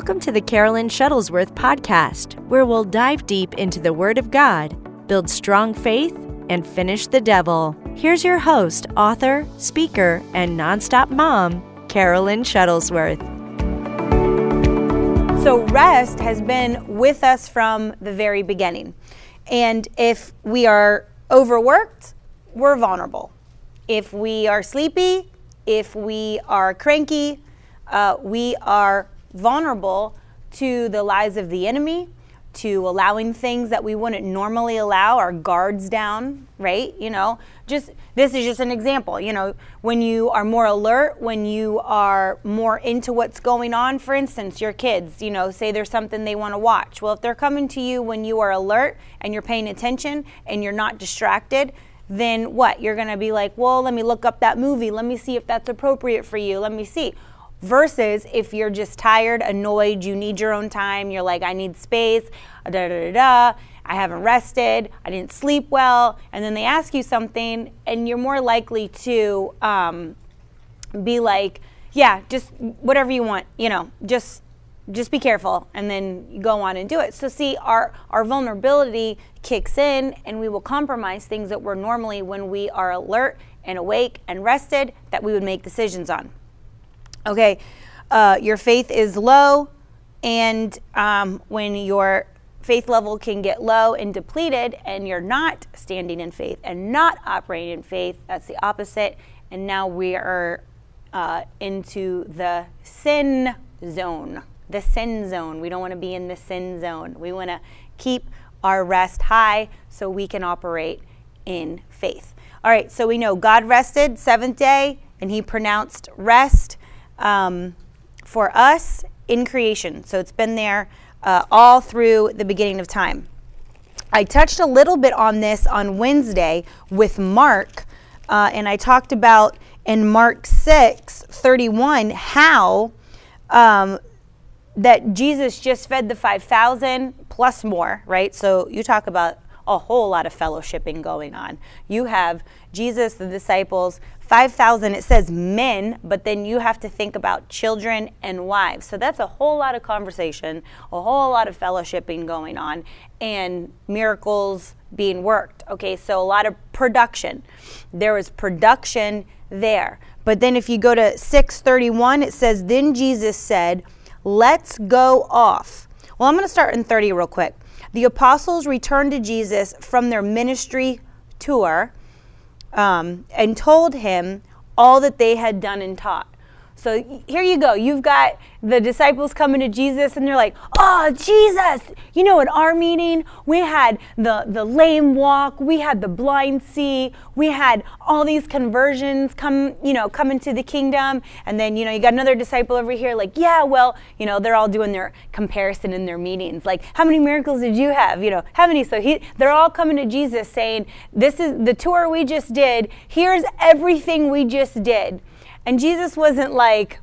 Welcome to the Carolyn Shuttlesworth podcast, where we'll dive deep into the Word of God, build strong faith, and finish the devil. Here's your host, author, speaker, and nonstop mom, Carolyn Shuttlesworth. So, rest has been with us from the very beginning. And if we are overworked, we're vulnerable. If we are sleepy, if we are cranky, uh, we are vulnerable to the lies of the enemy, to allowing things that we wouldn't normally allow, our guards down, right? You know, just this is just an example. You know, when you are more alert, when you are more into what's going on, for instance, your kids, you know, say there's something they want to watch. Well, if they're coming to you when you are alert and you're paying attention and you're not distracted, then what? You're going to be like, well, let me look up that movie. Let me see if that's appropriate for you. Let me see. Versus if you're just tired, annoyed, you need your own time, you're like, I need space, da da da da, I haven't rested, I didn't sleep well, and then they ask you something, and you're more likely to um, be like, yeah, just whatever you want, you know, just just be careful and then go on and do it. So see our our vulnerability kicks in and we will compromise things that we're normally when we are alert and awake and rested that we would make decisions on Okay, uh, your faith is low, and um, when your faith level can get low and depleted, and you're not standing in faith and not operating in faith, that's the opposite. And now we are uh, into the sin zone. The sin zone. We don't want to be in the sin zone. We want to keep our rest high so we can operate in faith. All right, so we know God rested seventh day and he pronounced rest um, for us in creation. So it's been there uh, all through the beginning of time. I touched a little bit on this on Wednesday with Mark, uh, and I talked about in Mark 6 31 how um, that Jesus just fed the 5,000 plus more, right? So you talk about a whole lot of fellowshipping going on. You have Jesus, the disciples, 5,000, it says men, but then you have to think about children and wives. So that's a whole lot of conversation, a whole lot of fellowshipping going on, and miracles being worked. Okay, so a lot of production. There was production there. But then if you go to 631, it says, Then Jesus said, Let's go off. Well, I'm going to start in 30 real quick. The apostles returned to Jesus from their ministry tour um, and told him all that they had done and taught. So here you go. You've got the disciples coming to Jesus and they're like, "Oh, Jesus, you know at our meeting, we had the the lame walk, we had the blind see, we had all these conversions come, you know, come into the kingdom." And then, you know, you got another disciple over here like, "Yeah, well, you know, they're all doing their comparison in their meetings. Like, how many miracles did you have? You know, how many?" So he they're all coming to Jesus saying, "This is the tour we just did. Here's everything we just did." And Jesus wasn't like,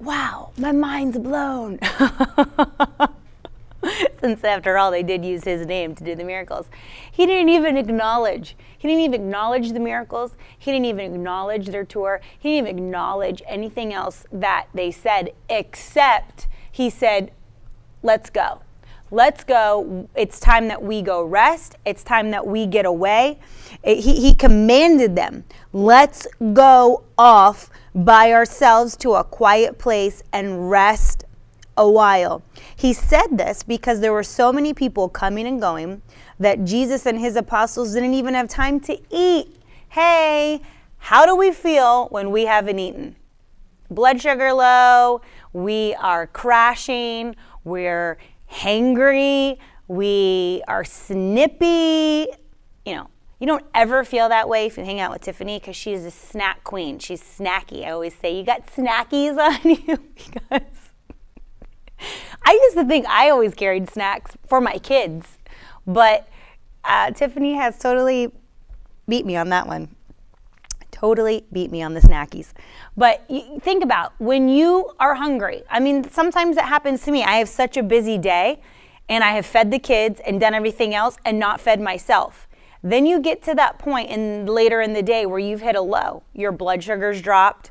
wow, my mind's blown. Since after all, they did use his name to do the miracles. He didn't even acknowledge. He didn't even acknowledge the miracles. He didn't even acknowledge their tour. He didn't even acknowledge anything else that they said, except he said, let's go. Let's go. It's time that we go rest. It's time that we get away. It, he, he commanded them, let's go off by ourselves to a quiet place and rest a while. He said this because there were so many people coming and going that Jesus and his apostles didn't even have time to eat. Hey, how do we feel when we haven't eaten? Blood sugar low, we are crashing, we're hangry, we are snippy. You know, you don't ever feel that way if you hang out with Tiffany because she's a snack queen. She's snacky. I always say, You got snackies on you because I used to think I always carried snacks for my kids, but uh, Tiffany has totally beat me on that one. Totally beat me on the snackies. But think about when you are hungry. I mean, sometimes it happens to me. I have such a busy day and I have fed the kids and done everything else and not fed myself. Then you get to that point in later in the day where you've hit a low. Your blood sugar's dropped,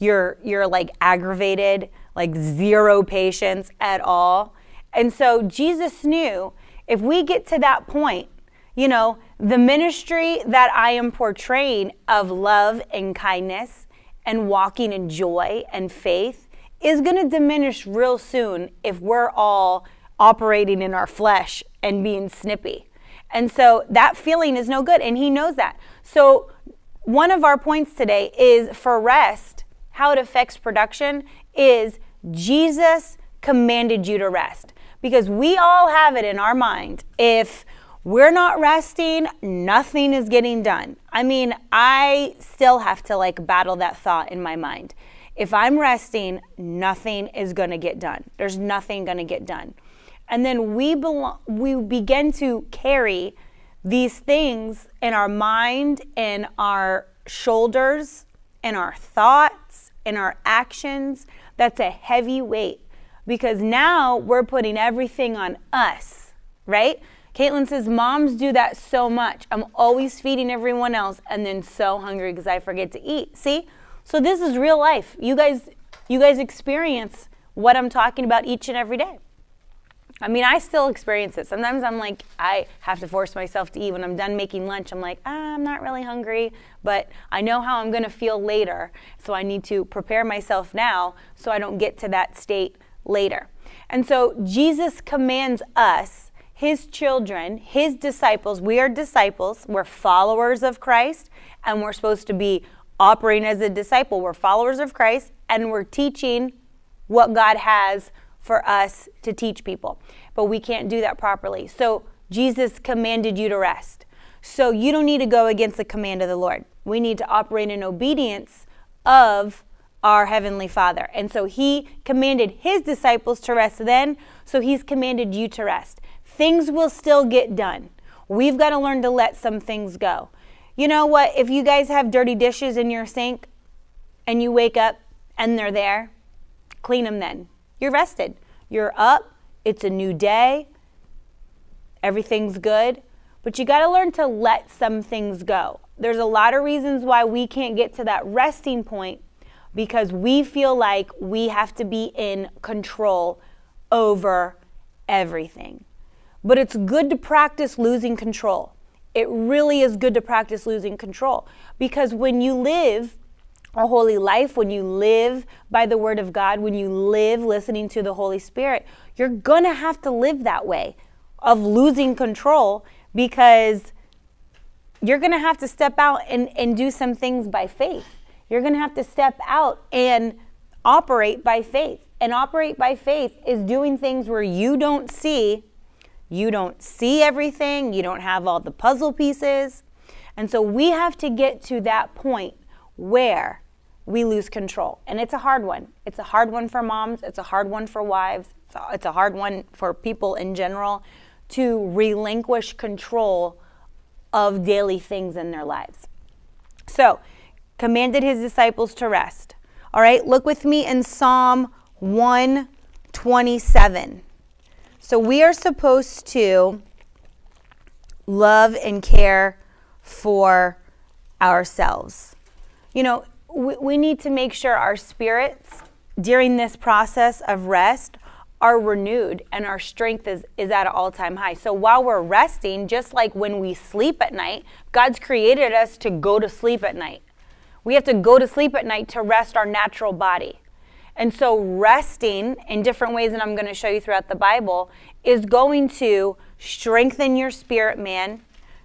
you're you're like aggravated, like zero patience at all. And so Jesus knew if we get to that point, you know, the ministry that I am portraying of love and kindness and walking in joy and faith is going to diminish real soon if we're all operating in our flesh and being snippy. And so that feeling is no good, and he knows that. So, one of our points today is for rest, how it affects production is Jesus commanded you to rest. Because we all have it in our mind. If we're not resting, nothing is getting done. I mean, I still have to like battle that thought in my mind. If I'm resting, nothing is going to get done. There's nothing going to get done. And then we belong, we begin to carry these things in our mind, in our shoulders, in our thoughts, in our actions. That's a heavy weight because now we're putting everything on us, right? Caitlin says, Moms do that so much. I'm always feeding everyone else and then so hungry because I forget to eat. See? So this is real life. You guys, you guys experience what I'm talking about each and every day. I mean, I still experience it. Sometimes I'm like, I have to force myself to eat. When I'm done making lunch, I'm like, ah, I'm not really hungry, but I know how I'm going to feel later. So I need to prepare myself now so I don't get to that state later. And so Jesus commands us, his children, his disciples, we are disciples, we're followers of Christ, and we're supposed to be operating as a disciple. We're followers of Christ, and we're teaching what God has for us to teach people. But we can't do that properly. So Jesus commanded you to rest. So you don't need to go against the command of the Lord. We need to operate in obedience of our Heavenly Father. And so He commanded His disciples to rest then, so He's commanded you to rest. Things will still get done. We've got to learn to let some things go. You know what? If you guys have dirty dishes in your sink and you wake up and they're there, clean them then. You're rested. You're up. It's a new day. Everything's good. But you got to learn to let some things go. There's a lot of reasons why we can't get to that resting point because we feel like we have to be in control over everything. But it's good to practice losing control. It really is good to practice losing control because when you live a holy life, when you live by the Word of God, when you live listening to the Holy Spirit, you're going to have to live that way of losing control because you're going to have to step out and, and do some things by faith. You're going to have to step out and operate by faith. And operate by faith is doing things where you don't see, you don't see everything, you don't have all the puzzle pieces. And so we have to get to that point where we lose control. And it's a hard one. It's a hard one for moms, it's a hard one for wives, it's a, hard one for people in general to relinquish control of daily things in their lives. So, commanded his disciples to rest. All right, look with me in Psalm 127. So, we are supposed to love and care for ourselves. You know, we, we need to make sure our spirits during this process of rest are renewed and our strength is, is at an all time high. So while we're resting, just like when we sleep at night, God's created us to go to sleep at night. We have to go to sleep at night to rest our natural body. And so, resting in different ways, and I'm going to show you throughout the Bible, is going to strengthen your spirit, man,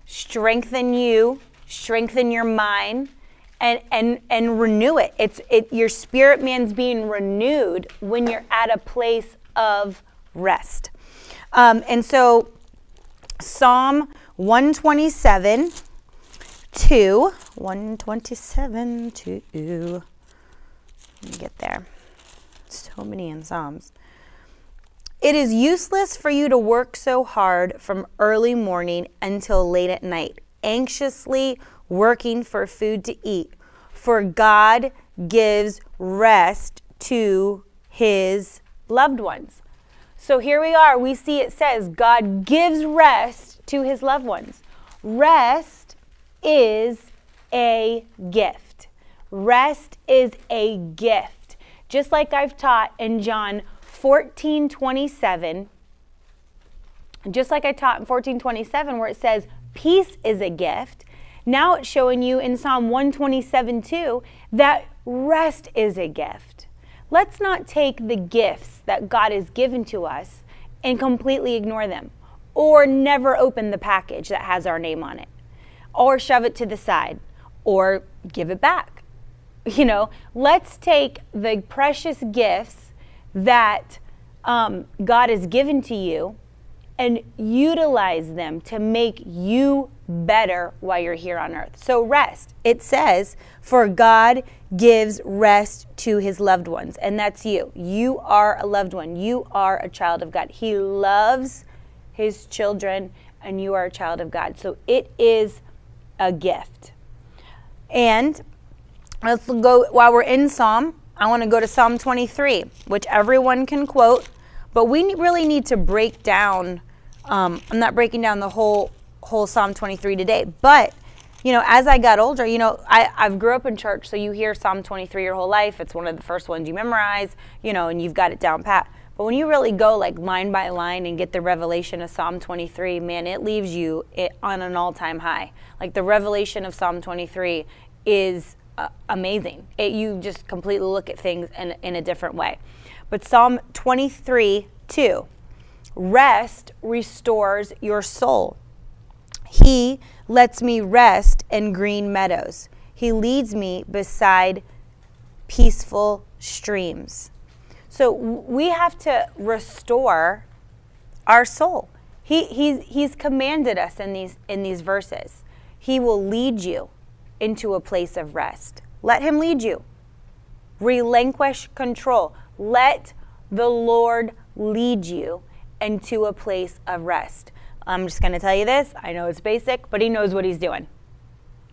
strengthen you, strengthen your mind, and and and renew it. It's it your spirit man's being renewed when you're at a place of rest. Um, and so Psalm 127 2 127 2 let me get there so many in psalms it is useless for you to work so hard from early morning until late at night anxiously working for food to eat, for God gives rest to his loved ones. So here we are. We see it says God gives rest to his loved ones. Rest is a gift. Rest is a gift. Just like I've taught in John 14 27, just like I taught in 14 27, where it says, Peace is a gift. Now it's showing you in Psalm 127 2 that rest is a gift. Let's not take the gifts that God has given to us and completely ignore them or never open the package that has our name on it or shove it to the side or give it back. You know, let's take the precious gifts that um, God has given to you and utilize them to make you better while you're here on earth. So, rest. It says, For God gives rest to his loved ones. And that's you. You are a loved one. You are a child of God. He loves his children, and you are a child of God. So, it is a gift. And let's go, while we're in Psalm, I want to go to Psalm 23, which everyone can quote, but we really need to break down um, I'm not breaking down the whole whole Psalm 23 today, but you know, as I got older, you know, I, I've grew up in church, so you hear Psalm 23 your whole life. It's one of the first ones you memorize, you know, and you've got it down pat. But when you really go like line by line and get the revelation of Psalm 23, man, it leaves you it, on an all time high. Like the revelation of Psalm 23 is uh, amazing. It, you just completely look at things in, in a different way. But Psalm 23 2 Rest restores your soul. He lets me rest in green meadows. He leads me beside peaceful streams. So we have to restore our soul. He, he's, he's commanded us in these, in these verses. He will lead you into a place of rest. Let Him lead you. Relinquish control. Let the Lord lead you into a place of rest. I'm just going to tell you this. I know it's basic, but he knows what he's doing.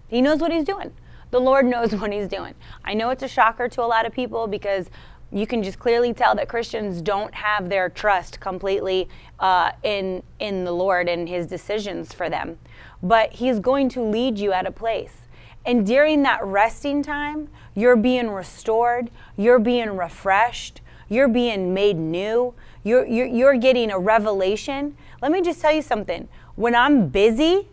He knows what he's doing. The Lord knows what he's doing. I know it's a shocker to a lot of people because you can just clearly tell that Christians don't have their trust completely uh, in in the Lord and His decisions for them. But He's going to lead you at a place, and during that resting time, you're being restored, you're being refreshed, you're being made new. You're, you're, you're getting a revelation. Let me just tell you something. When I'm busy,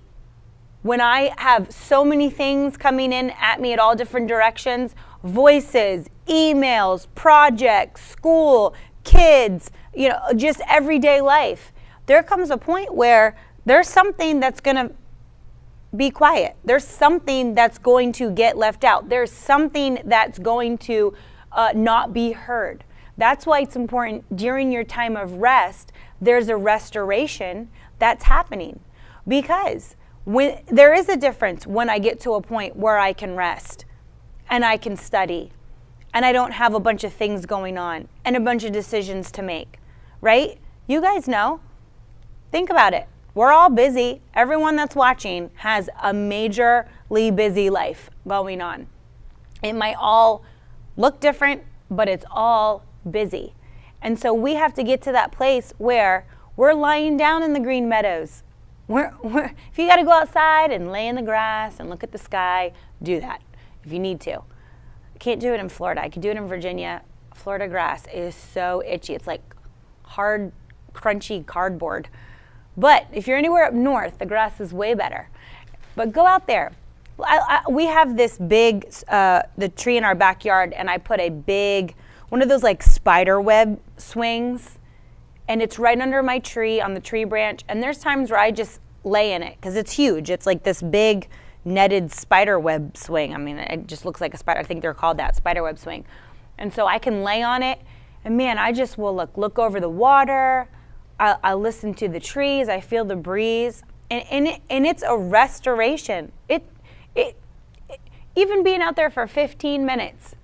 when I have so many things coming in at me at all different directions voices, emails, projects, school, kids, you know, just everyday life there comes a point where there's something that's going to be quiet. There's something that's going to get left out. There's something that's going to uh, not be heard. That's why it's important during your time of rest, there's a restoration that's happening. Because when there is a difference when I get to a point where I can rest and I can study and I don't have a bunch of things going on and a bunch of decisions to make, right? You guys know. Think about it. We're all busy. Everyone that's watching has a majorly busy life going on. It might all look different, but it's all busy. And so we have to get to that place where we're lying down in the green meadows. We're, we're, if you got to go outside and lay in the grass and look at the sky, do that if you need to. I can't do it in Florida. I could do it in Virginia. Florida grass is so itchy. It's like hard, crunchy cardboard. But if you're anywhere up north, the grass is way better. But go out there. I, I, we have this big, uh, the tree in our backyard, and I put a big one of those like spider web swings and it's right under my tree on the tree branch and there's times where I just lay in it because it's huge. It's like this big netted spider web swing. I mean, it just looks like a spider. I think they're called that spider web swing. And so I can lay on it and man, I just will look look over the water. I, I listen to the trees. I feel the breeze, and and, it, and it's a restoration. It, it it even being out there for 15 minutes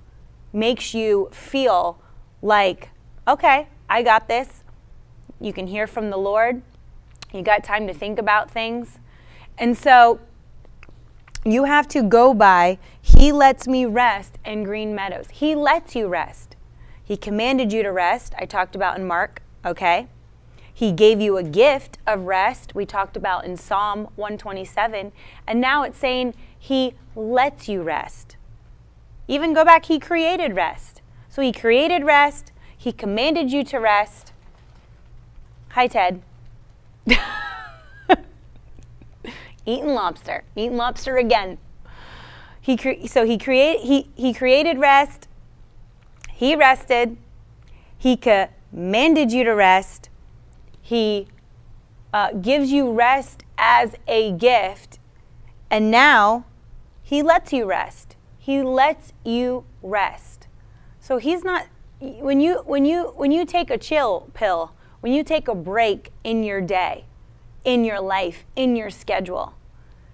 makes you feel like, okay, I got this. You can hear from the Lord. You got time to think about things. And so you have to go by, He lets me rest in green meadows. He lets you rest. He commanded you to rest. I talked about in Mark, okay? He gave you a gift of rest. We talked about in Psalm 127. And now it's saying He lets you rest. Even go back, He created rest. So He created rest, He commanded you to rest. Hi, Ted. eating lobster, eating lobster again. He cre- so he create he he created rest. He rested. He commanded you to rest. He uh, gives you rest as a gift, and now he lets you rest. He lets you rest. So he's not when you when you when you take a chill pill, when you take a break in your day, in your life, in your schedule,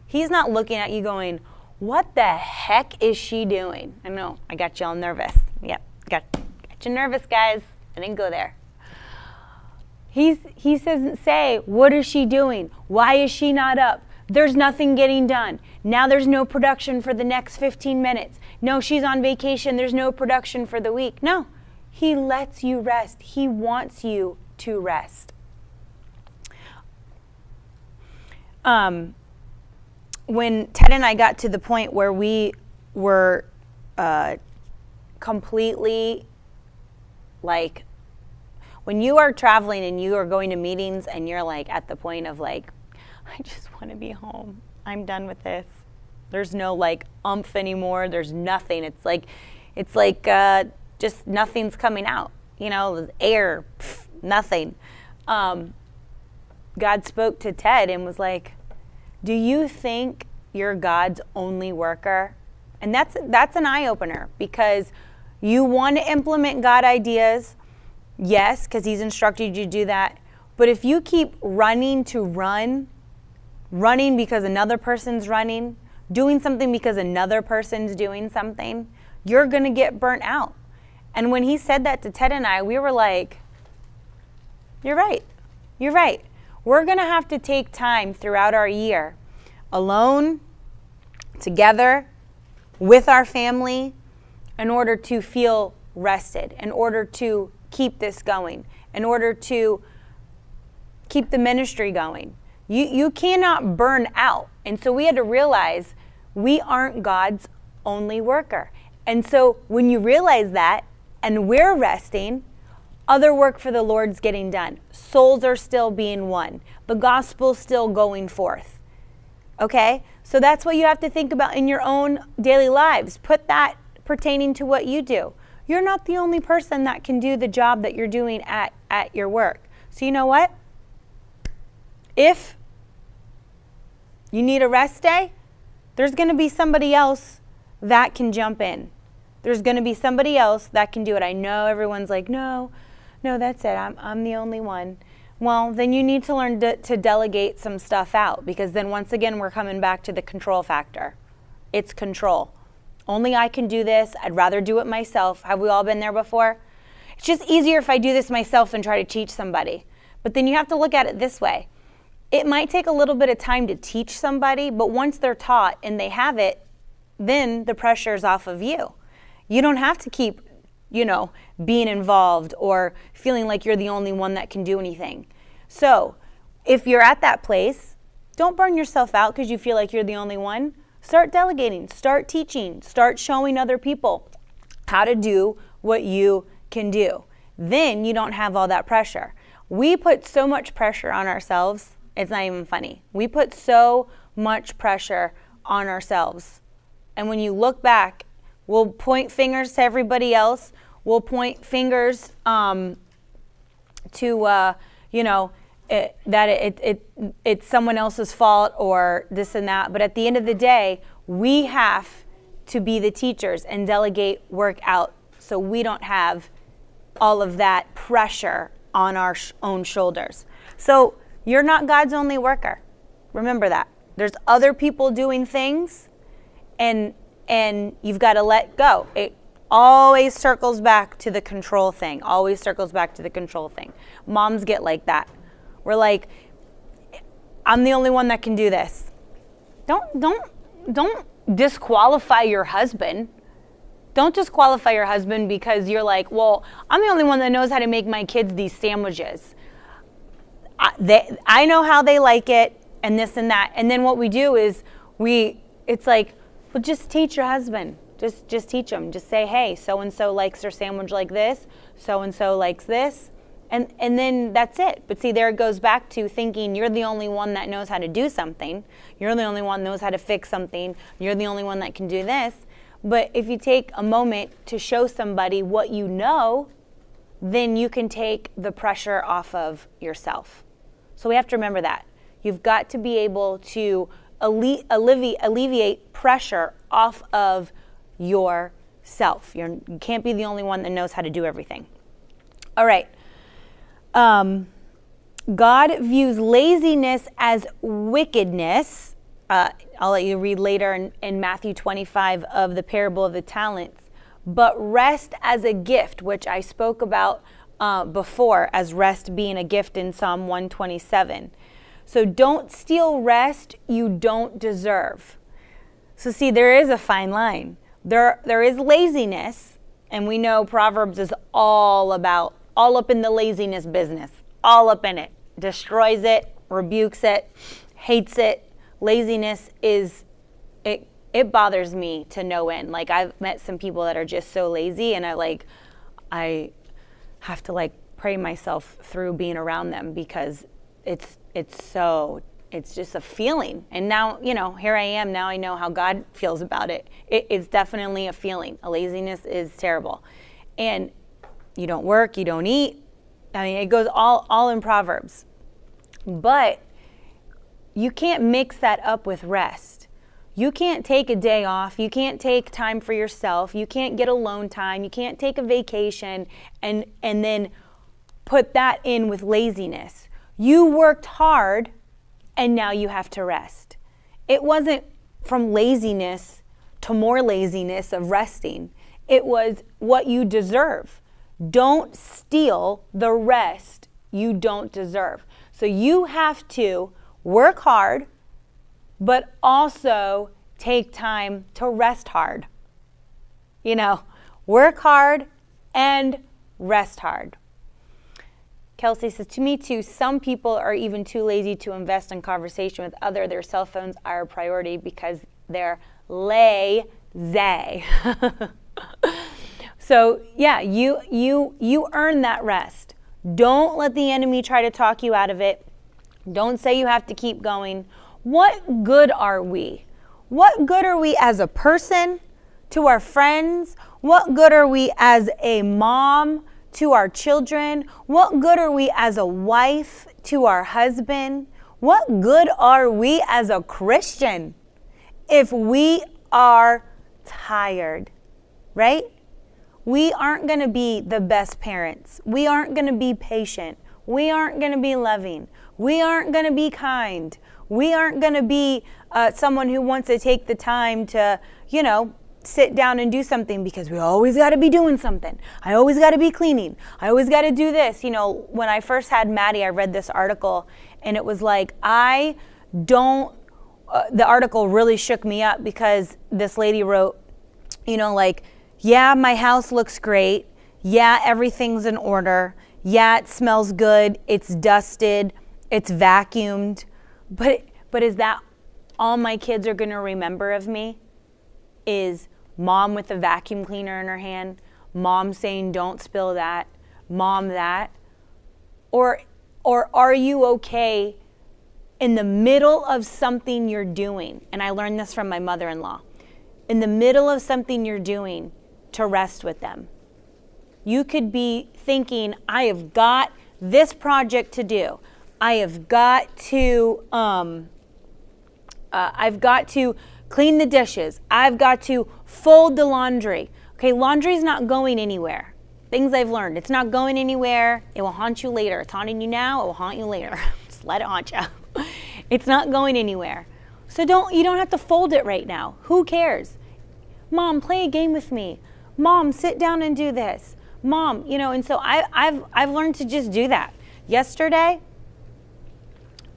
he's not looking at you going, "What the heck is she doing?" I know I got you all nervous. Yep, got got you nervous, guys. I didn't go there. He's, he doesn't say, What is she doing? Why is she not up? There's nothing getting done. Now there's no production for the next 15 minutes. No, she's on vacation. There's no production for the week. No, he lets you rest. He wants you to rest. Um, when Ted and I got to the point where we were uh, completely like when you are traveling and you are going to meetings and you're like at the point of like I just want to be home. I'm done with this. There's no like umph anymore. There's nothing. It's like, it's like uh, just nothing's coming out. You know, air, pff, nothing. Um, God spoke to Ted and was like, "Do you think you're God's only worker?" And that's that's an eye opener because you want to implement God ideas, yes, because He's instructed you to do that. But if you keep running to run running because another person's running, doing something because another person's doing something, you're going to get burnt out. And when he said that to Ted and I, we were like, You're right. You're right. We're going to have to take time throughout our year alone, together, with our family, in order to feel rested, in order to keep this going, in order to keep the ministry going. You, you cannot burn out. And so we had to realize we aren't God's only worker. And so when you realize that and we're resting, other work for the Lord's getting done. Souls are still being won. The gospel's still going forth. Okay? So that's what you have to think about in your own daily lives. Put that pertaining to what you do. You're not the only person that can do the job that you're doing at, at your work. So you know what? If you need a rest day, there's going to be somebody else that can jump in. There's going to be somebody else that can do it. I know everyone's like, no, no, that's it. I'm, I'm the only one. Well, then you need to learn to, to delegate some stuff out because then once again, we're coming back to the control factor. It's control. Only I can do this. I'd rather do it myself. Have we all been there before? It's just easier if I do this myself than try to teach somebody. But then you have to look at it this way it might take a little bit of time to teach somebody, but once they're taught and they have it, then the pressure is off of you. You don't have to keep, you know, being involved or feeling like you're the only one that can do anything. So, if you're at that place, don't burn yourself out because you feel like you're the only one. Start delegating, start teaching, start showing other people how to do what you can do. Then you don't have all that pressure. We put so much pressure on ourselves it's not even funny. We put so much pressure on ourselves. And when you look back, we'll point fingers to everybody else. We'll point fingers um, to, uh, you know, it, that it, it, it's someone else's fault or this and that. But at the end of the day, we have to be the teachers and delegate work out so we don't have all of that pressure on our sh- own shoulders. So you're not God's only worker. Remember that. There's other people doing things and and you've got to let go. It always circles back to the control thing. Always circles back to the control thing. Moms get like that. We're like I'm the only one that can do this. Don't don't don't disqualify your husband. Don't disqualify your husband because you're like, well, I'm the only one that knows how to make my kids these sandwiches. I, they, I know how they like it and this and that. And then what we do is we, it's like, well, just teach your husband. Just just teach him. Just say, "Hey, so and so likes their sandwich like this. So and so likes this." And and then that's it. But see, there it goes back to thinking you're the only one that knows how to do something. You're the only one that knows how to fix something. You're the only one that can do this. But if you take a moment to show somebody what you know, then you can take the pressure off of yourself. So we have to remember that. You've got to be able to alleviate, pressure off of yourself. You're, you can't be the only one that knows how to do everything. All right. Um, God views laziness as wickedness. Uh, I'll let you read later in, in Matthew 25 of the parable of the talents. But rest as a gift, which I spoke about uh, before, as rest being a gift in Psalm 127. So don't steal rest you don't deserve. So, see, there is a fine line. There, there is laziness, and we know Proverbs is all about, all up in the laziness business, all up in it. Destroys it, rebukes it, hates it. Laziness is, it, it bothers me to no end. Like, I've met some people that are just so lazy, and I like, I have to like pray myself through being around them because it's it's so it's just a feeling and now you know here i am now i know how god feels about it. it it's definitely a feeling a laziness is terrible and you don't work you don't eat. I mean it goes all all in proverbs. But you can't mix that up with rest. You can't take a day off. You can't take time for yourself. You can't get alone time. You can't take a vacation and and then put that in with laziness. You worked hard and now you have to rest. It wasn't from laziness to more laziness of resting, it was what you deserve. Don't steal the rest you don't deserve. So you have to work hard, but also take time to rest hard. You know, work hard and rest hard. Kelsey says, To me, too, some people are even too lazy to invest in conversation with other. Their cell phones are a priority because they're lazy. so yeah, you you you earn that rest. Don't let the enemy try to talk you out of it. Don't say you have to keep going. What good are we? What good are we as a person to our friends? What good are we as a mom? to our children? What good are we as a wife to our husband? What good are we as a Christian if we are tired, right? We aren't going to be the best parents. We aren't going to be patient. We aren't going to be loving. We aren't going to be kind. We aren't going to be uh, someone who wants to take the time to, you know, sit down and do something because we always got to be doing something. I always got to be cleaning. I always got to do this. You know, when I first had Maddie, I read this article and it was like, I don't, uh, the article really shook me up because this lady wrote, you know, like, yeah, my house looks great. Yeah, everything's in order. Yeah, it smells good. It's dusted. It's vacuumed. But, but is that all my kids are going to remember of me? Is mom with a vacuum cleaner in her hand, mom saying don't spill that, mom that? Or or are you okay in the middle of something you're doing? And I learned this from my mother-in-law. In the middle of something you're doing to rest with them. You could be thinking, I have got this project to do. I have got to um, uh, I've got to clean the dishes. I've got to fold the laundry. Okay, laundry's not going anywhere. Things I've learned. It's not going anywhere. It will haunt you later. It's haunting you now, it will haunt you later. Just let it haunt you. it's not going anywhere. So don't you don't have to fold it right now. Who cares? Mom, play a game with me. Mom, sit down and do this. Mom, you know, and so I, I've I've learned to just do that. Yesterday,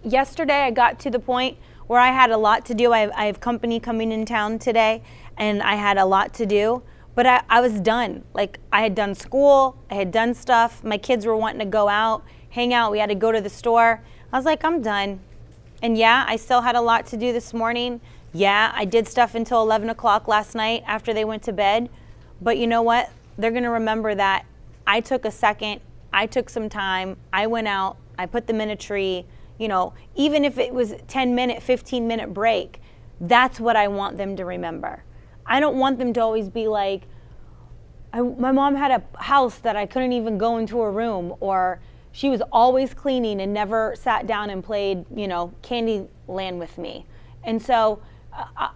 yesterday I got to the point where I had a lot to do. I have, I have company coming in town today, and I had a lot to do. But I, I was done. Like, I had done school, I had done stuff. My kids were wanting to go out, hang out. We had to go to the store. I was like, I'm done. And yeah, I still had a lot to do this morning. Yeah, I did stuff until 11 o'clock last night after they went to bed. But you know what? They're going to remember that I took a second, I took some time, I went out, I put them in a tree. You know, even if it was 10 minute, 15 minute break, that's what I want them to remember. I don't want them to always be like, I, my mom had a house that I couldn't even go into a room, or she was always cleaning and never sat down and played, you know, Candyland with me. And so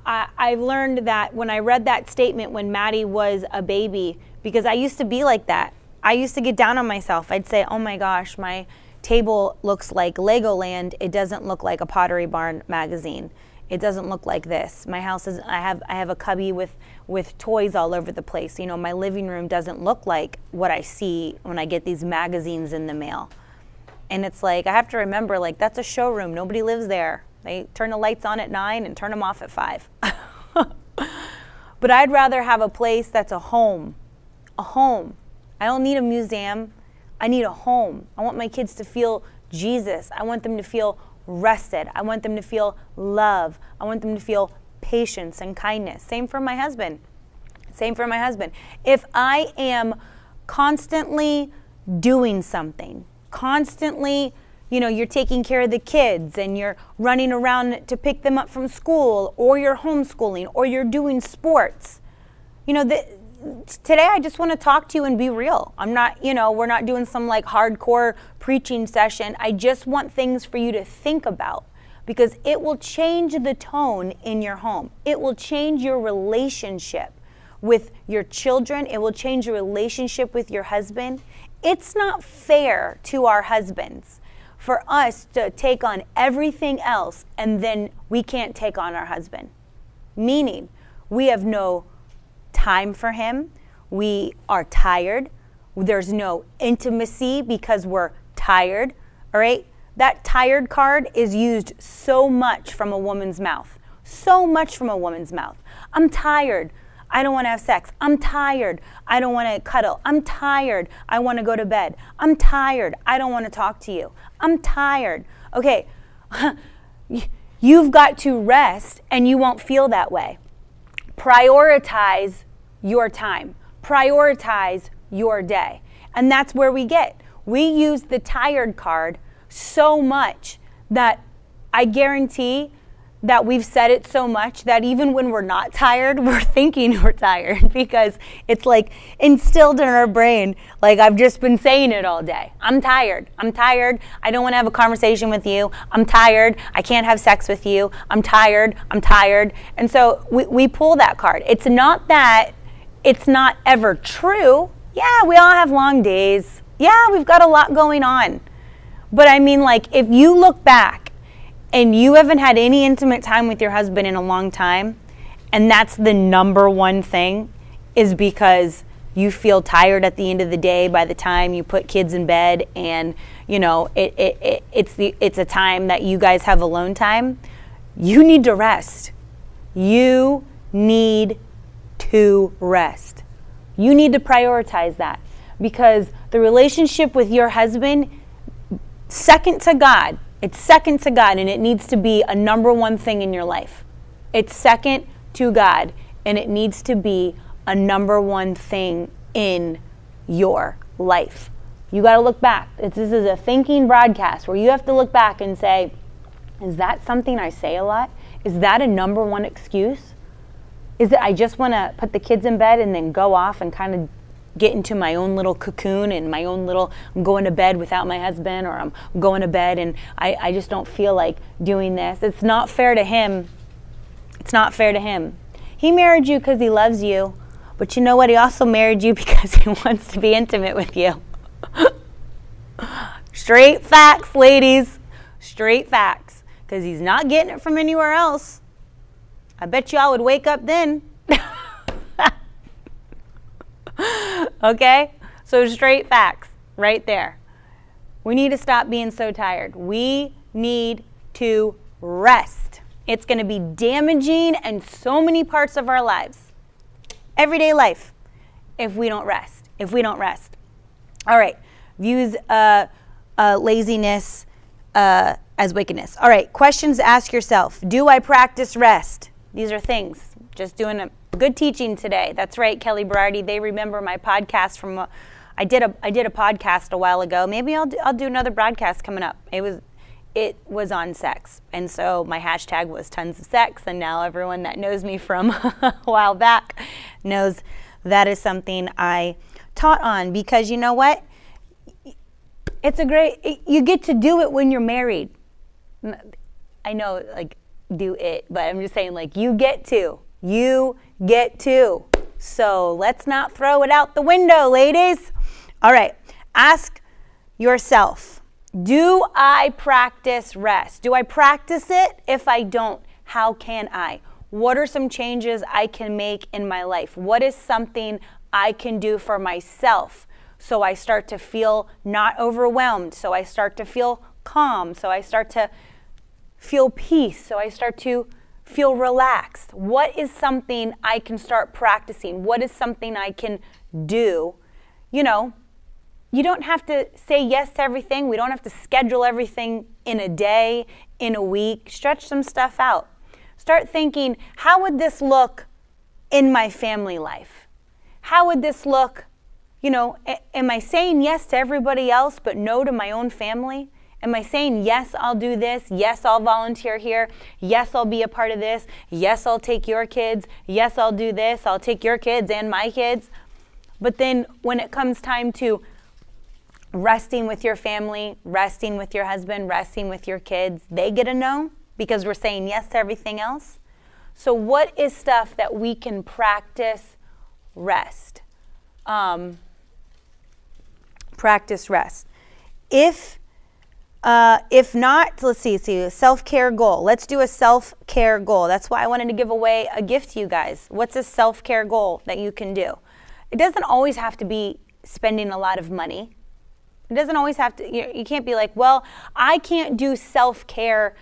I, I, learned that when I read that statement when Maddie was a baby, because I used to be like that. I used to get down on myself. I'd say, oh my gosh, my table looks like Legoland. It doesn't look like a Pottery Barn magazine. It doesn't look like this. My house is I have I have a cubby with with toys all over the place. You know, my living room doesn't look like what I see when I get these magazines in the mail. And it's like I have to remember like that's a showroom. Nobody lives there. They turn the lights on at 9 and turn them off at 5. but I'd rather have a place that's a home. A home. I don't need a museum. I need a home. I want my kids to feel Jesus. I want them to feel rested. I want them to feel love. I want them to feel patience and kindness. Same for my husband. Same for my husband. If I am constantly doing something, constantly, you know, you're taking care of the kids and you're running around to pick them up from school, or you're homeschooling, or you're doing sports, you know, the, today I just want to talk to you and be real. I'm not, you know, we're not doing some like hardcore preaching session. I just want things for you to think about because it will change the tone in your home. It will change your relationship with your children. It will change your relationship with your husband. It's not fair to our husbands for us to take on everything else and then we can't take on our husband. Meaning, we have no time for him. We are tired. There's no intimacy because we're tired. All right? That tired card is used so much from a woman's mouth. So much from a woman's mouth. I'm tired. I don't want to have sex. I'm tired. I don't want to cuddle. I'm tired. I want to go to bed. I'm tired. I don't want to talk to you. I'm tired. Okay, you've got to rest and you won't feel that way. Prioritize your time, prioritize your day. And that's where we get. We use the tired card so much that I guarantee that we've said it so much that even when we're not tired, we're thinking we're tired because it's like instilled in our brain. Like I've just been saying it all day. I'm tired. I'm tired. I don't want to have a conversation with you. I'm tired. I can't have sex with you. I'm tired. I'm tired. And so we, we pull that card. It's not that it's not ever true. Yeah, we all have long days. Yeah, we've got a lot going on. But I mean, like, if you look back and you haven't had any intimate time with your husband in a long time, and that's the number one thing, is because you feel tired at the end of the day by the time you put kids in bed and you know it, it, it, it's the it's a time that you guys have alone time you need to rest you need to rest. You need to prioritize that because the relationship with your husband, second to God, it's second to God and it needs to be a number one thing in your life. It's second to God and it needs to be a number one thing in your life. You got to look back. It's, this is a thinking broadcast where you have to look back and say, is that something I say a lot? Is that a number one excuse? is that I just want to put the kids in bed and then go off and kind of get into my own little cocoon and my own little I'm going to bed without my husband or I'm going to bed and I, I just don't feel like doing this. It's not fair to him. It's not fair to him. He married you because he loves you, but you know what? He also married you because he wants to be intimate with you. Straight facts, ladies. Straight facts. Because he's not getting it from anywhere else. I bet you I would wake up then. Okay? So, straight facts right there. We need to stop being so tired. We need to rest. It's going to be damaging in so many parts of our lives, everyday life, if we don't rest. If we don't rest. All right, views uh, uh, laziness uh, as wickedness. All right, questions ask yourself Do I practice rest? These are things. Just doing a good teaching today. That's right, Kelly Berardi. They remember my podcast from. Uh, I did a I did a podcast a while ago. Maybe I'll do, I'll do another broadcast coming up. It was it was on sex, and so my hashtag was tons of sex. And now everyone that knows me from a while back knows that is something I taught on because you know what? It's a great. You get to do it when you're married. I know, like do it, but I'm just saying, like, you get to. You get to. So let's not throw it out the window, ladies. All right. Ask yourself Do I practice rest? Do I practice it? If I don't, how can I? What are some changes I can make in my life? What is something I can do for myself so I start to feel not overwhelmed, so I start to feel calm, so I start to feel peace, so I start to feel relaxed. What is something I can start practicing? What is something I can do? You know, you don't have to say yes to everything. We don't have to schedule everything in a day, in a week. Stretch some stuff out. Start thinking, how would this look in my family life? How would this look? You know, am I saying yes to everybody else but no to my own family? Am I saying, yes, I'll do this? Yes, I'll volunteer here. Yes, I'll be a part of this. Yes, I'll take your kids. Yes, I'll do this. I'll take your kids and my kids. But then when it comes time to resting with your family, resting with your husband, resting with your kids, they get a no because we're saying yes to everything else. So, what is stuff that we can practice rest? Um, practice rest. If uh, if not, let's see, see, self care goal. Let's do a self care goal. That's why I wanted to give away a gift to you guys. What's a self care goal that you can do? It doesn't always have to be spending a lot of money. It doesn't always have to, you, you can't be like, well, I can't do self care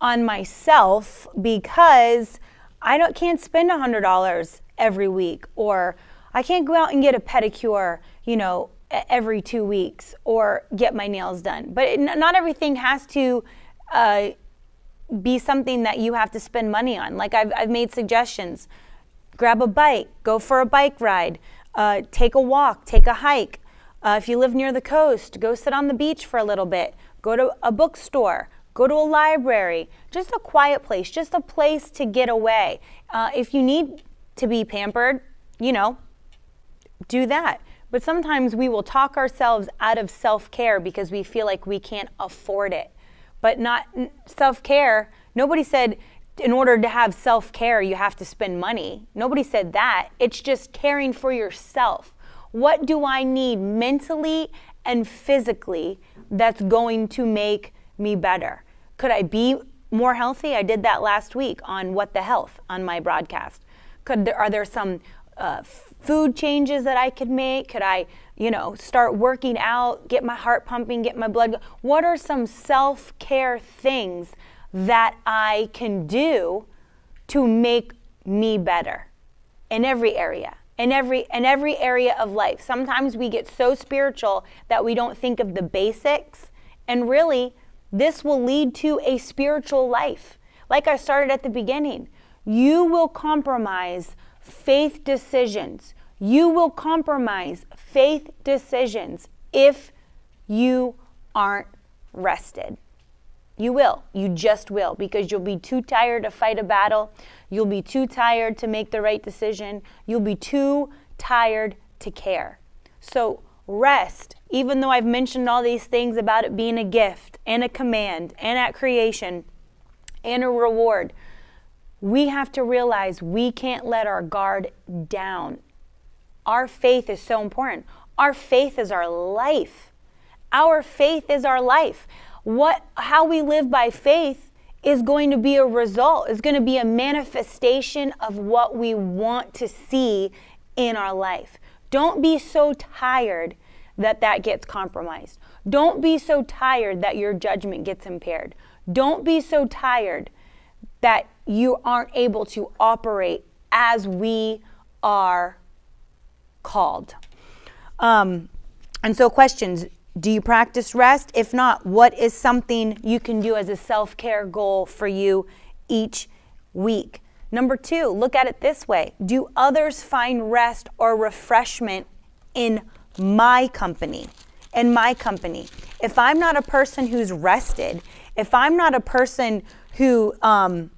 on myself because I don't, can't spend $100 every week, or I can't go out and get a pedicure, you know, every two weeks or get my nails done. But it, not everything has to uh, be something that you have to spend money on. Like I've, I've made suggestions grab a bike, go for a bike ride, uh, take a walk, take a hike. Uh, if you live near the coast, go sit on the beach for a little bit, go to a bookstore. Go to a library, just a quiet place, just a place to get away. Uh, if you need to be pampered, you know, do that. But sometimes we will talk ourselves out of self care because we feel like we can't afford it. But not self care. Nobody said in order to have self care, you have to spend money. Nobody said that. It's just caring for yourself. What do I need mentally and physically that's going to make me better? Could I be more healthy? I did that last week on What the Health on my broadcast. Could there, are there some uh, food changes that I could make? Could I, you know, start working out, get my heart pumping, get my blood? What are some self care things that I can do to make me better in every area? In every, in every area of life. Sometimes we get so spiritual that we don't think of the basics. And really, this will lead to a spiritual life. Like I started at the beginning, you will compromise faith decisions. You will compromise faith decisions if you aren't rested. You will. You just will because you'll be too tired to fight a battle. You'll be too tired to make the right decision. You'll be too tired to care. So, rest, even though I've mentioned all these things about it being a gift and a command and at creation and a reward, we have to realize we can't let our guard down. Our faith is so important. Our faith is our life. Our faith is our life. What how we live by faith is going to be a result, is going to be a manifestation of what we want to see in our life. Don't be so tired that that gets compromised. Don't be so tired that your judgment gets impaired. Don't be so tired that you aren't able to operate as we are called. Um, and so, questions Do you practice rest? If not, what is something you can do as a self care goal for you each week? Number two, look at it this way Do others find rest or refreshment in my company? In my company. If I'm not a person who's rested, if I'm not a person who um,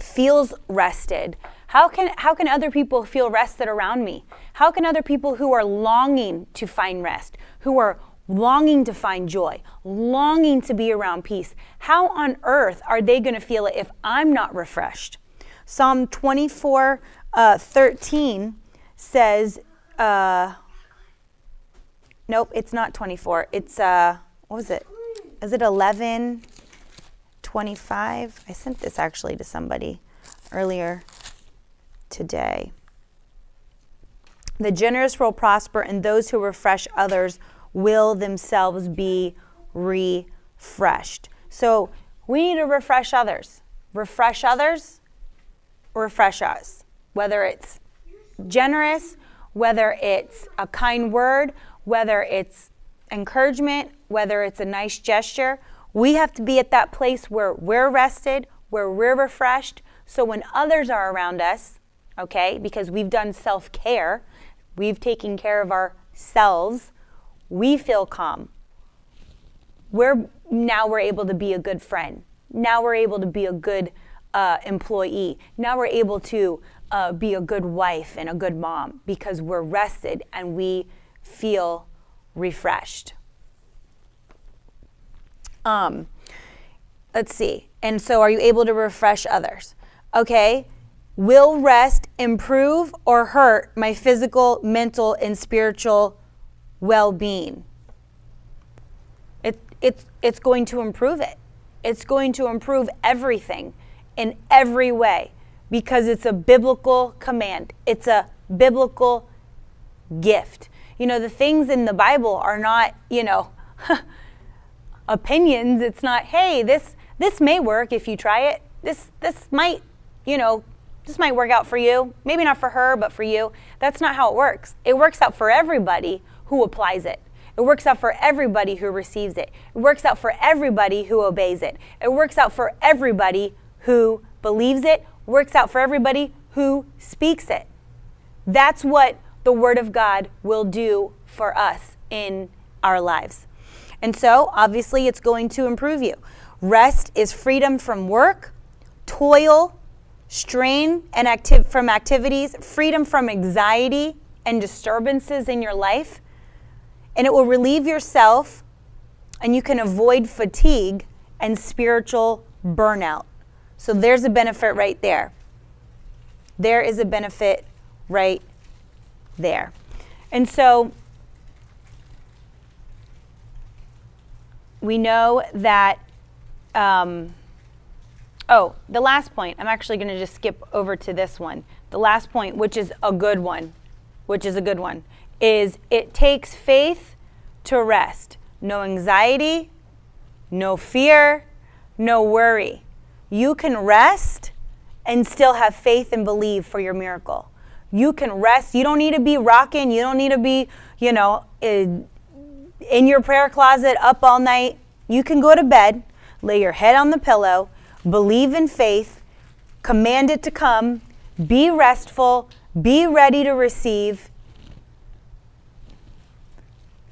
feels rested, how can, how can other people feel rested around me? How can other people who are longing to find rest, who are longing to find joy, longing to be around peace, how on earth are they going to feel it if I'm not refreshed? Psalm 24 uh, 13 says, uh, nope, it's not 24. It's, uh, what was it? Is it 11 25? I sent this actually to somebody earlier today. The generous will prosper, and those who refresh others will themselves be refreshed. So we need to refresh others. Refresh others, refresh us. Whether it's generous, whether it's a kind word, whether it's encouragement, whether it's a nice gesture, we have to be at that place where we're rested, where we're refreshed. So when others are around us, okay, because we've done self care, we've taken care of ourselves, we feel calm. We're now we're able to be a good friend. Now we're able to be a good uh, employee. Now we're able to uh, be a good wife and a good mom because we're rested and we feel refreshed. Um, let's see. And so, are you able to refresh others? Okay. Will rest improve or hurt my physical, mental, and spiritual well being? It, it's, it's going to improve it. It's going to improve everything in every way because it's a biblical command, it's a biblical gift. You know, the things in the Bible are not, you know, opinions. It's not, hey, this this may work if you try it. This this might, you know, this might work out for you. Maybe not for her, but for you. That's not how it works. It works out for everybody who applies it. It works out for everybody who receives it. It works out for everybody who obeys it. It works out for everybody who believes it, works out for everybody who speaks it. That's what the Word of God will do for us in our lives. And so, obviously, it's going to improve you. Rest is freedom from work, toil, strain and from activities, freedom from anxiety and disturbances in your life. And it will relieve yourself and you can avoid fatigue and spiritual burnout. So there's a benefit right there. There is a benefit right there. And so we know that, um, oh, the last point, I'm actually going to just skip over to this one. The last point, which is a good one, which is a good one, is it takes faith to rest. No anxiety, no fear, no worry. You can rest and still have faith and believe for your miracle. You can rest. You don't need to be rocking. You don't need to be, you know, in, your prayer closet up all night. You can go to bed, lay your head on the pillow, believe in faith, command it to come, be restful, be ready to receive.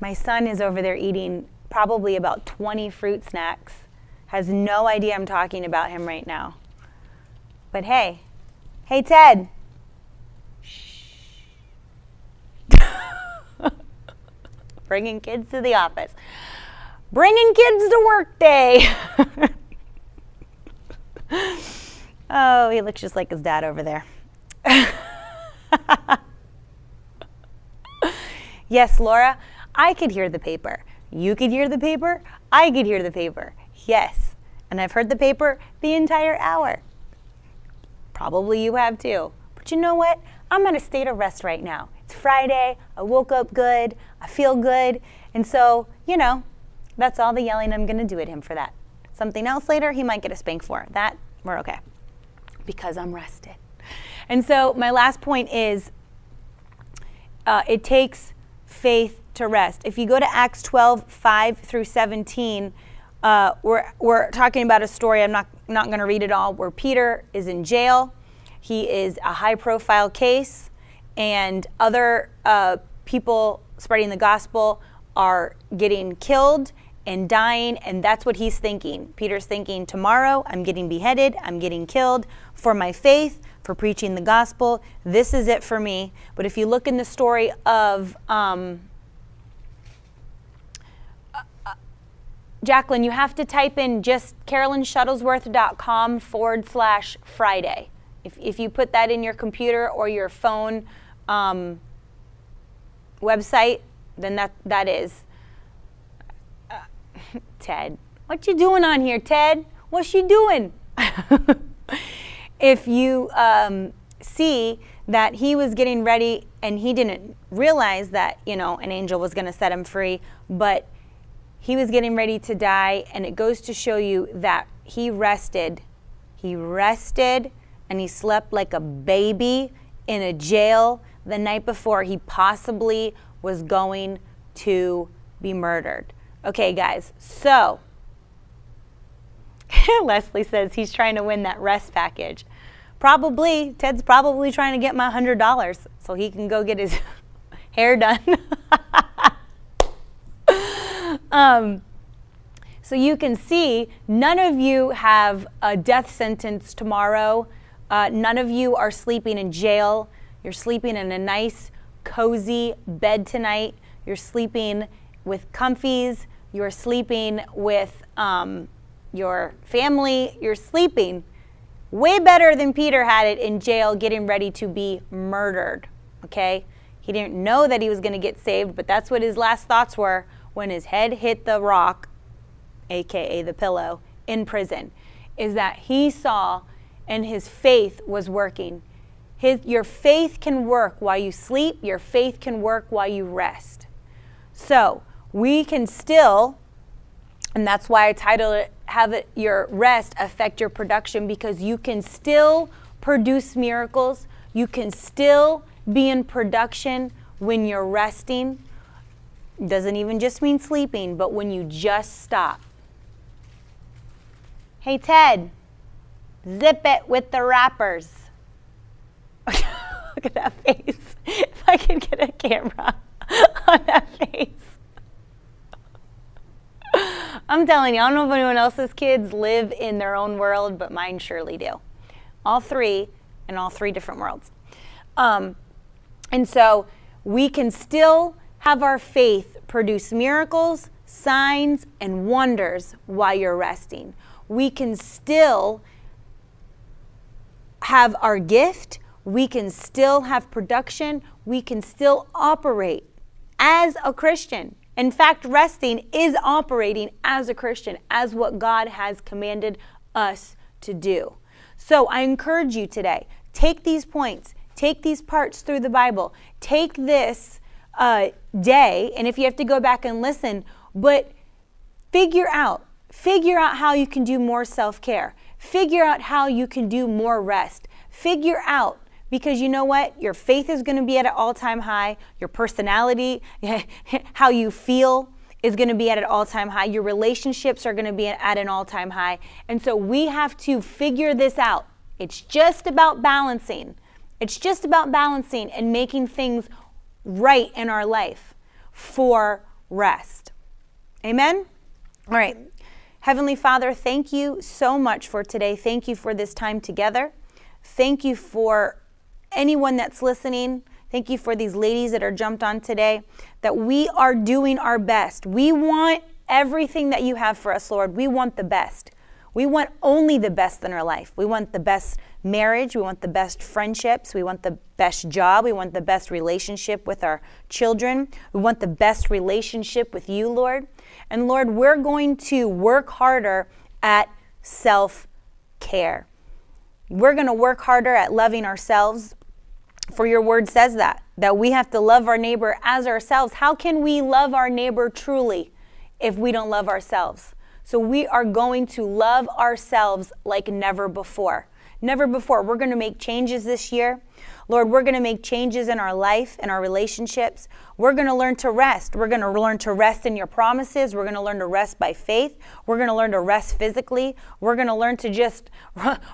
My son is over there eating probably about 20 fruit snacks has no idea I'm talking about him right now. But hey, hey, Ted. Bringing kids to the office. Bringing kids to work day. oh, he looks just like his dad over there. yes, Laura, I could hear the paper. You could hear the paper. I could hear the paper. Yes. And I've heard the paper the entire hour. Probably you have too. But you know what? I'm in a state of rest right now. Friday. I woke up good. I feel good. And so, you know, that's all the yelling I'm going to do at him for that. Something else later, he might get a spank for. That, we're okay. Because I'm rested. And so, my last point is uh, it takes faith to rest. If you go to Acts 12, 5 through 17, uh, we're, we're talking about a story, I'm not, not going to read it all, where Peter is in jail. he is a high profile case, and other uh, people spreading the gospel are getting killed and dying, and that's what he's thinking. Peter's thinking, Tomorrow I'm getting beheaded, I'm getting killed for my faith, for preaching the gospel. This is it for me. But if you look in the story of um, Jacqueline, you have to type in just carolynshuttlesworth.com forward slash Friday. If, if you put that in your computer or your phone um, website, then that, that is. Uh, Ted, what you doing on here, Ted? What's she doing? if you um, see that he was getting ready and he didn't realize that, you know, an angel was going to set him free, but he was getting ready to die, and it goes to show you that he rested. He rested and he slept like a baby in a jail the night before he possibly was going to be murdered. Okay, guys, so Leslie says he's trying to win that rest package. Probably, Ted's probably trying to get my $100 so he can go get his hair done. Um, so you can see none of you have a death sentence tomorrow. Uh, none of you are sleeping in jail. You're sleeping in a nice, cozy bed tonight. You're sleeping with comfies. You're sleeping with um, your family. You're sleeping way better than Peter had it in jail getting ready to be murdered. Okay? He didn't know that he was going to get saved, but that's what his last thoughts were when his head hit the rock, aka the pillow, in prison, is that he saw and his faith was working. His, your faith can work while you sleep, your faith can work while you rest. So we can still, and that's why I titled it, Have it, Your Rest Affect Your Production, because you can still produce miracles. You can still be in production when you're resting doesn't even just mean sleeping, but when you just stop. Hey, Ted, zip it with the wrappers. Look at that face. If I could get a camera on that face. I'm telling you, I don't know if anyone else's kids live in their own world, but mine surely do. All three in all three different worlds. Um, and so we can still have our faith produce miracles, signs, and wonders while you're resting. We can still have our gift, we can still have production, we can still operate as a Christian. In fact, resting is operating as a Christian, as what God has commanded us to do. So I encourage you today take these points, take these parts through the Bible, take this uh, day, and if you have to go back and listen, but figure out, figure out how you can do more self care. Figure out how you can do more rest. Figure out because you know what? Your faith is going to be at an all time high. Your personality, how you feel, is going to be at an all time high. Your relationships are going to be at an all time high. And so we have to figure this out. It's just about balancing. It's just about balancing and making things right in our life for rest. Amen? All right. Heavenly Father, thank you so much for today. Thank you for this time together. Thank you for anyone that's listening. Thank you for these ladies that are jumped on today, that we are doing our best. We want everything that you have for us, Lord. We want the best. We want only the best in our life. We want the best marriage. We want the best friendships. We want the best job. We want the best relationship with our children. We want the best relationship with you, Lord. And Lord, we're going to work harder at self care. We're going to work harder at loving ourselves. For your word says that, that we have to love our neighbor as ourselves. How can we love our neighbor truly if we don't love ourselves? So we are going to love ourselves like never before never before. We're going to make changes this year. Lord, we're going to make changes in our life and our relationships. We're going to learn to rest. We're going to learn to rest in your promises. We're going to learn to rest by faith. We're going to learn to rest physically. We're going to learn to just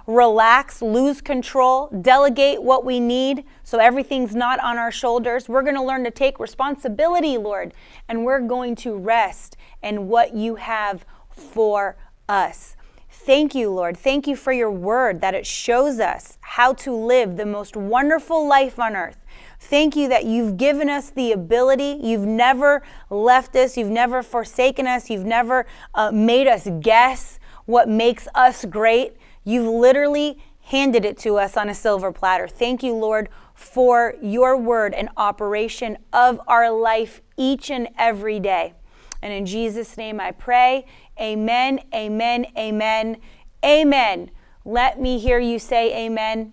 relax, lose control, delegate what we need so everything's not on our shoulders. We're going to learn to take responsibility, Lord, and we're going to rest in what you have for us. Thank you, Lord. Thank you for your word that it shows us how to live the most wonderful life on earth. Thank you that you've given us the ability. You've never left us. You've never forsaken us. You've never uh, made us guess what makes us great. You've literally handed it to us on a silver platter. Thank you, Lord, for your word and operation of our life each and every day. And in Jesus' name I pray. Amen, amen, amen, amen. Let me hear you say amen.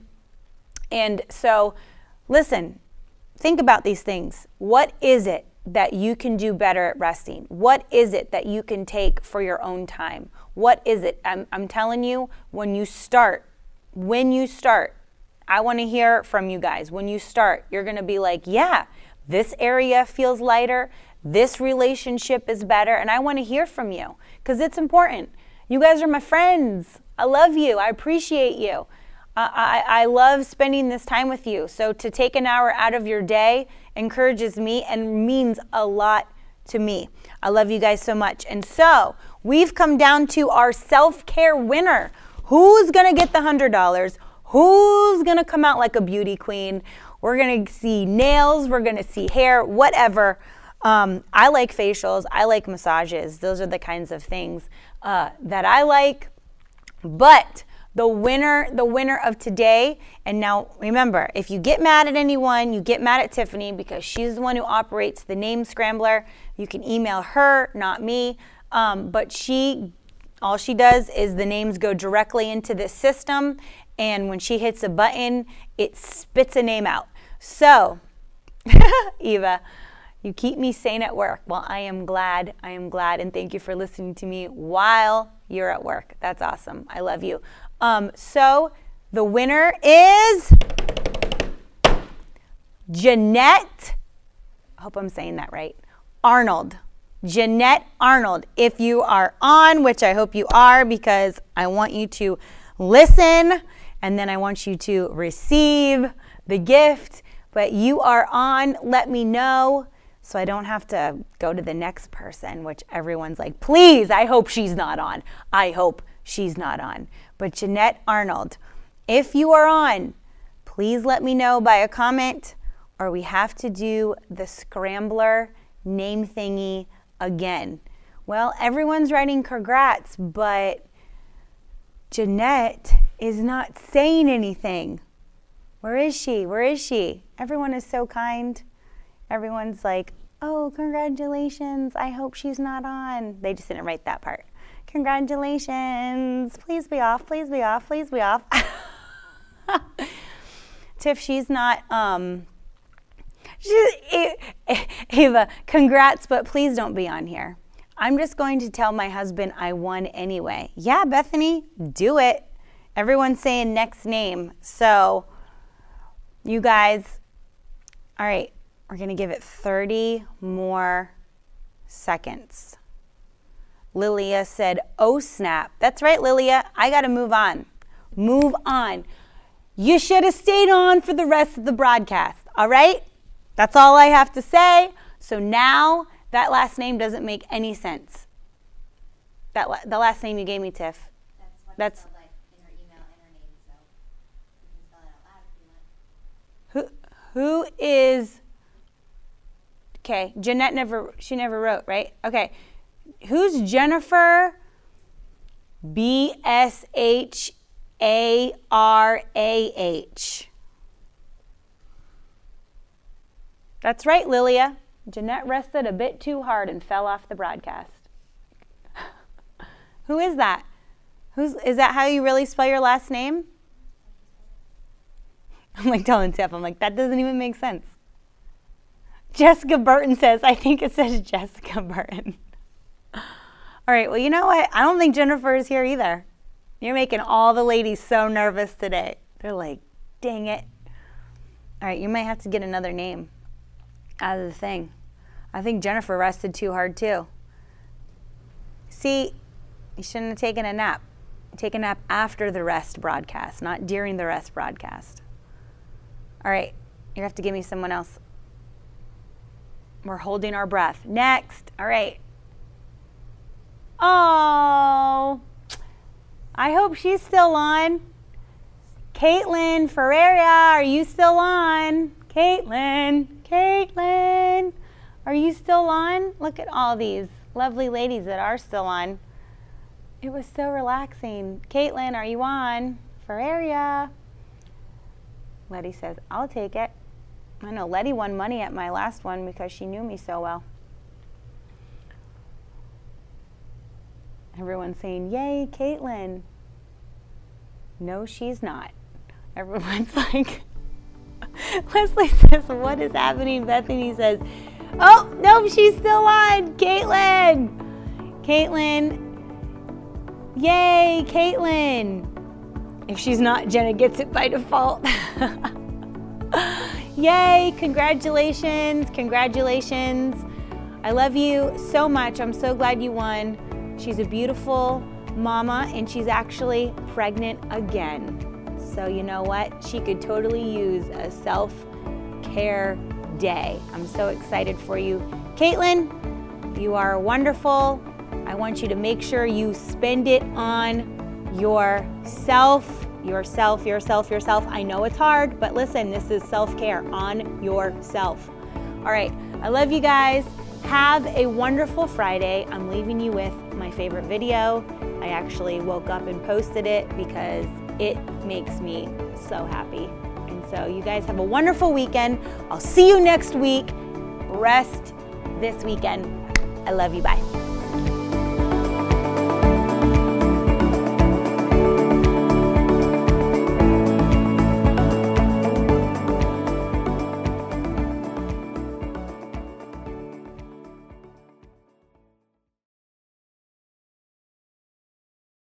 And so, listen, think about these things. What is it that you can do better at resting? What is it that you can take for your own time? What is it? I'm, I'm telling you, when you start, when you start, I want to hear from you guys. When you start, you're going to be like, yeah, this area feels lighter. This relationship is better. And I want to hear from you because it's important. You guys are my friends. I love you. I appreciate you. I, I, love spending this time with you. So to take an hour out of your day encourages me and means a lot to me. I love you guys so much. And so we've come down to our self care winner. Who's going to get the $100? Who's going to come out like a beauty queen? We're going to see nails, we're going to see hair, whatever. Um, I like facials, I like massages. Those are the kinds of things uh, that I like. But the winner, the winner of today, and now remember, if you get mad at anyone, you get mad at Tiffany because she's the one who operates the name scrambler. You can email her, not me. Um, but she, all she does is the names go directly into this system, and when she hits a button, it spits a name out. So, Eva. You keep me sane at work. Well, I am glad. I am glad. And thank you for listening to me while you're at work. That's awesome. I love you. Um, so the winner is Jeanette. I hope I'm saying that right. Arnold. Jeanette Arnold. If you are on, which I hope you are, because I want you to listen and then I want you to receive the gift. But you are on. Let me know so I don't have to go to the next person, which everyone's like, please, I hope she's not on. I hope she's not on. But Jeanette Arnold, if you are on, please let me know by a comment, or we have to do the scrambler name thingy again. Well, everyone's writing congrats, but Jeanette is not saying anything. Where is she? Where is she? Everyone is so kind. Everyone's like, oh, congratulations. I hope she's not on. They just didn't write that part. Congratulations. Please be off. Please be off. Please be off. Tiff, she's not. Um, she, Ava, congrats, but please don't be on here. I'm just going to tell my husband I won anyway. Yeah, Bethany, do it. Everyone's saying next name. So, you guys, all right, we're going to give it 30 more seconds. Lilia said, Oh, snap. That's right, Lilia. I got to move on. Move on. You should have stayed on for the rest of the broadcast. All right? That's all I have to say. So now that last name doesn't make any sense. That la- the last name you gave me, Tiff. That's. That's like email, name, so who who is Okay, Jeanette never, she never wrote, right? Okay, who's Jennifer? B S H A R A H. That's right, Lilia. Jeanette rested a bit too hard and fell off the broadcast. Who is that? Who's is that how you really spell your last name? I'm like telling Tiff, I'm like, that doesn't even make sense. Jessica Burton says, I think it says Jessica Burton. all right, well, you know what? I don't think Jennifer is here either. You're making all the ladies so nervous today. They're like, dang it. All right, you might have to get another name out of the thing. I think Jennifer rested too hard too. See, you shouldn't have taken a nap. Take a nap after the rest broadcast, not during the rest broadcast. All right, you have to give me someone else. We're holding our breath. Next. All right. Oh, I hope she's still on. Caitlin Ferreira, are you still on? Caitlin, Caitlin, are you still on? Look at all these lovely ladies that are still on. It was so relaxing. Caitlin, are you on? Ferreira. Letty says, I'll take it. I know Letty won money at my last one because she knew me so well. Everyone's saying, Yay, Caitlin. No, she's not. Everyone's like, Leslie says, What is happening? Bethany says, Oh, no, she's still on. Caitlin. Caitlin. Yay, Caitlin. If she's not, Jenna gets it by default. Yay, congratulations, congratulations. I love you so much. I'm so glad you won. She's a beautiful mama and she's actually pregnant again. So, you know what? She could totally use a self care day. I'm so excited for you. Caitlin, you are wonderful. I want you to make sure you spend it on yourself, yourself, yourself, yourself. I know it's hard, but listen, this is self care on yourself. All right, I love you guys. Have a wonderful Friday. I'm leaving you with my favorite video. I actually woke up and posted it because it makes me so happy. And so, you guys have a wonderful weekend. I'll see you next week. Rest this weekend. I love you. Bye.